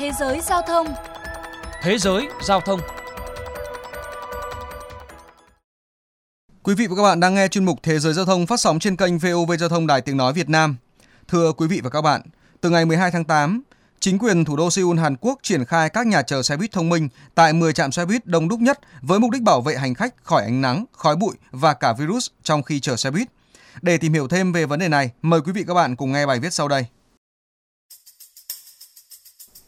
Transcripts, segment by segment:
Thế giới giao thông Thế giới giao thông Quý vị và các bạn đang nghe chuyên mục Thế giới giao thông phát sóng trên kênh VOV Giao thông Đài Tiếng Nói Việt Nam. Thưa quý vị và các bạn, từ ngày 12 tháng 8, chính quyền thủ đô Seoul Hàn Quốc triển khai các nhà chờ xe buýt thông minh tại 10 trạm xe buýt đông đúc nhất với mục đích bảo vệ hành khách khỏi ánh nắng, khói bụi và cả virus trong khi chờ xe buýt. Để tìm hiểu thêm về vấn đề này, mời quý vị các bạn cùng nghe bài viết sau đây.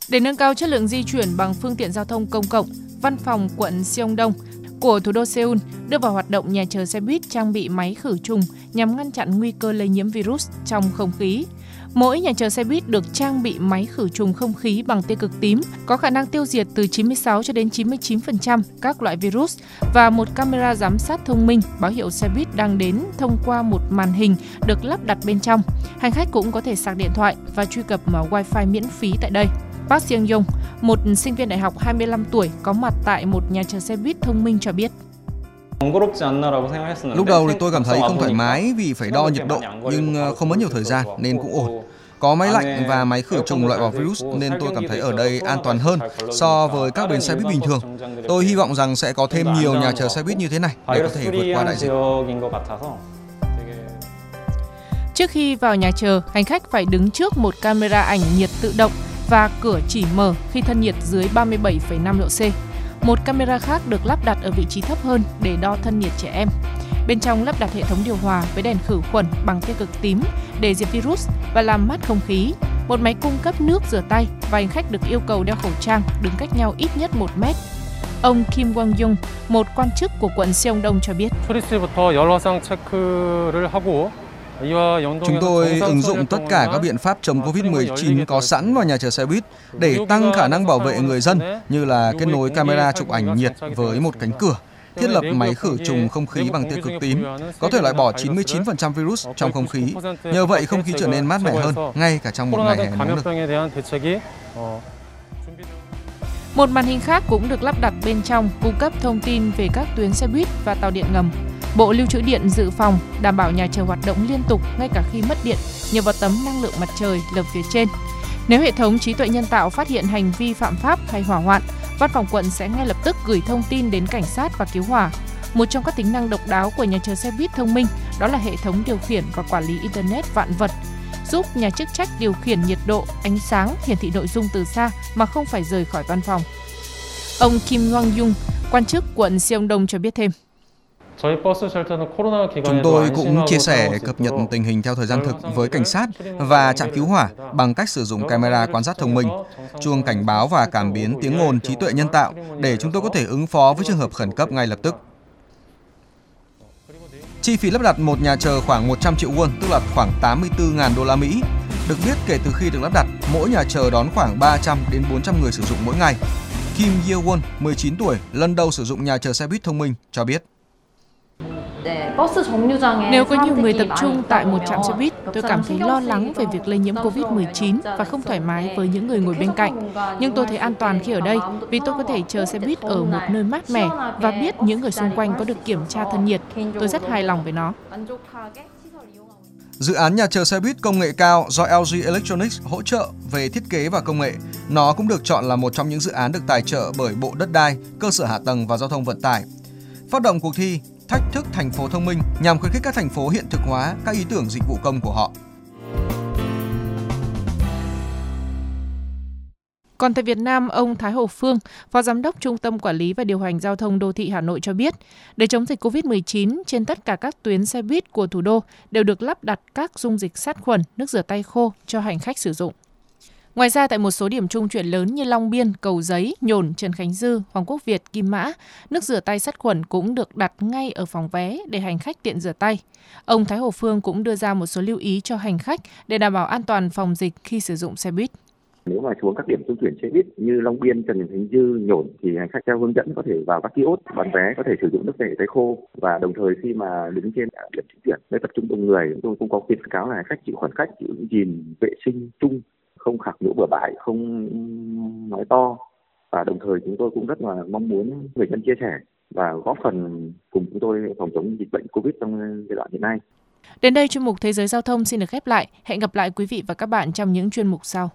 Để nâng cao chất lượng di chuyển bằng phương tiện giao thông công cộng, Văn phòng quận Seongdong của thủ đô Seoul đưa vào hoạt động nhà chờ xe buýt trang bị máy khử trùng nhằm ngăn chặn nguy cơ lây nhiễm virus trong không khí. Mỗi nhà chờ xe buýt được trang bị máy khử trùng không khí bằng tia cực tím, có khả năng tiêu diệt từ 96 cho đến 99% các loại virus và một camera giám sát thông minh báo hiệu xe buýt đang đến thông qua một màn hình được lắp đặt bên trong. Hành khách cũng có thể sạc điện thoại và truy cập vào Wi-Fi miễn phí tại đây. Park Seung Yong, một sinh viên đại học 25 tuổi có mặt tại một nhà chờ xe buýt thông minh cho biết. Lúc đầu thì tôi cảm thấy không thoải mái vì phải đo nhiệt độ nhưng ờ, không mất nhiều thời gian nên cũng ổn. Có máy lạnh và máy khử trùng loại bỏ virus nên tôi cảm thấy ở đây an toàn hơn so với các bến xe buýt bình thường. Tôi hy vọng rằng sẽ có thêm nhiều nhà chờ xe buýt như thế này để có thể vượt qua đại dịch. Trước khi vào nhà chờ, hành khách phải đứng trước một camera ảnh nhiệt tự động và cửa chỉ mở khi thân nhiệt dưới 37,5 độ C. Một camera khác được lắp đặt ở vị trí thấp hơn để đo thân nhiệt trẻ em. Bên trong lắp đặt hệ thống điều hòa với đèn khử khuẩn bằng tia cực tím để diệt virus và làm mát không khí. Một máy cung cấp nước rửa tay và hành khách được yêu cầu đeo khẩu trang đứng cách nhau ít nhất 1 mét. Ông Kim Wang Yung, một quan chức của quận Seongdong cho biết. Chúng tôi ứng dụng tất cả các biện pháp chống COVID-19 có sẵn vào nhà chờ xe buýt để tăng khả năng bảo vệ người dân như là kết nối camera chụp ảnh nhiệt với một cánh cửa, thiết lập máy khử trùng không khí bằng tia cực tím, có thể loại bỏ 99% virus trong không khí. Nhờ vậy không khí trở nên mát mẻ hơn ngay cả trong một ngày hè nóng nực. Một màn hình khác cũng được lắp đặt bên trong cung cấp thông tin về các tuyến xe buýt và tàu điện ngầm. Bộ Lưu trữ điện dự phòng đảm bảo nhà chờ hoạt động liên tục ngay cả khi mất điện nhờ vào tấm năng lượng mặt trời lợp phía trên. Nếu hệ thống trí tuệ nhân tạo phát hiện hành vi phạm pháp hay hỏa hoạn, văn phòng quận sẽ ngay lập tức gửi thông tin đến cảnh sát và cứu hỏa. Một trong các tính năng độc đáo của nhà chờ xe buýt thông minh đó là hệ thống điều khiển và quản lý internet vạn vật, giúp nhà chức trách điều khiển nhiệt độ, ánh sáng, hiển thị nội dung từ xa mà không phải rời khỏi văn phòng. Ông Kim Wang Yung, quan chức quận Seongdong cho biết thêm. Chúng tôi cũng chia sẻ cập nhật tình hình theo thời gian thực với cảnh sát và trạm cứu hỏa bằng cách sử dụng camera quan sát thông minh, chuông cảnh báo và cảm biến tiếng ồn trí tuệ nhân tạo để chúng tôi có thể ứng phó với trường hợp khẩn cấp ngay lập tức. Chi phí lắp đặt một nhà chờ khoảng 100 triệu won, tức là khoảng 84.000 đô la Mỹ. Được biết kể từ khi được lắp đặt, mỗi nhà chờ đón khoảng 300 đến 400 người sử dụng mỗi ngày. Kim Ye Won, 19 tuổi, lần đầu sử dụng nhà chờ xe buýt thông minh, cho biết. Nếu có nhiều người tập trung tại một trạm xe buýt, tôi cảm thấy lo lắng về việc lây nhiễm COVID-19 và không thoải mái với những người ngồi bên cạnh. Nhưng tôi thấy an toàn khi ở đây vì tôi có thể chờ xe buýt ở một nơi mát mẻ và biết những người xung quanh có được kiểm tra thân nhiệt. Tôi rất hài lòng với nó. Dự án nhà chờ xe buýt công nghệ cao do LG Electronics hỗ trợ về thiết kế và công nghệ, nó cũng được chọn là một trong những dự án được tài trợ bởi Bộ Đất đai, Cơ sở Hạ tầng và Giao thông Vận tải. Phát động cuộc thi thách thức thành phố thông minh nhằm khuyến khích các thành phố hiện thực hóa các ý tưởng dịch vụ công của họ. Còn tại Việt Nam, ông Thái Hồ Phương, Phó Giám đốc Trung tâm Quản lý và Điều hành Giao thông Đô thị Hà Nội cho biết, để chống dịch COVID-19, trên tất cả các tuyến xe buýt của thủ đô đều được lắp đặt các dung dịch sát khuẩn, nước rửa tay khô cho hành khách sử dụng. Ngoài ra, tại một số điểm trung chuyển lớn như Long Biên, Cầu Giấy, Nhổn, Trần Khánh Dư, Hoàng Quốc Việt, Kim Mã, nước rửa tay sát khuẩn cũng được đặt ngay ở phòng vé để hành khách tiện rửa tay. Ông Thái Hồ Phương cũng đưa ra một số lưu ý cho hành khách để đảm bảo an toàn phòng dịch khi sử dụng xe buýt. Nếu mà xuống các điểm trung chuyển xe buýt như Long Biên, Trần Khánh Dư, Nhổn thì hành khách theo hướng dẫn có thể vào các kiosk bán vé có thể sử dụng nước để tay khô và đồng thời khi mà đứng trên điểm trung chuyển nơi tập trung đông người chúng tôi cũng có khuyến cáo là hành khách chịu khoảng cách chịu gìn vệ sinh chung không khạc nhũ bừa bãi, không nói to và đồng thời chúng tôi cũng rất là mong muốn người dân chia sẻ và góp phần cùng chúng tôi phòng chống dịch bệnh Covid trong giai đoạn hiện nay. Đến đây chuyên mục Thế giới giao thông xin được khép lại. Hẹn gặp lại quý vị và các bạn trong những chuyên mục sau.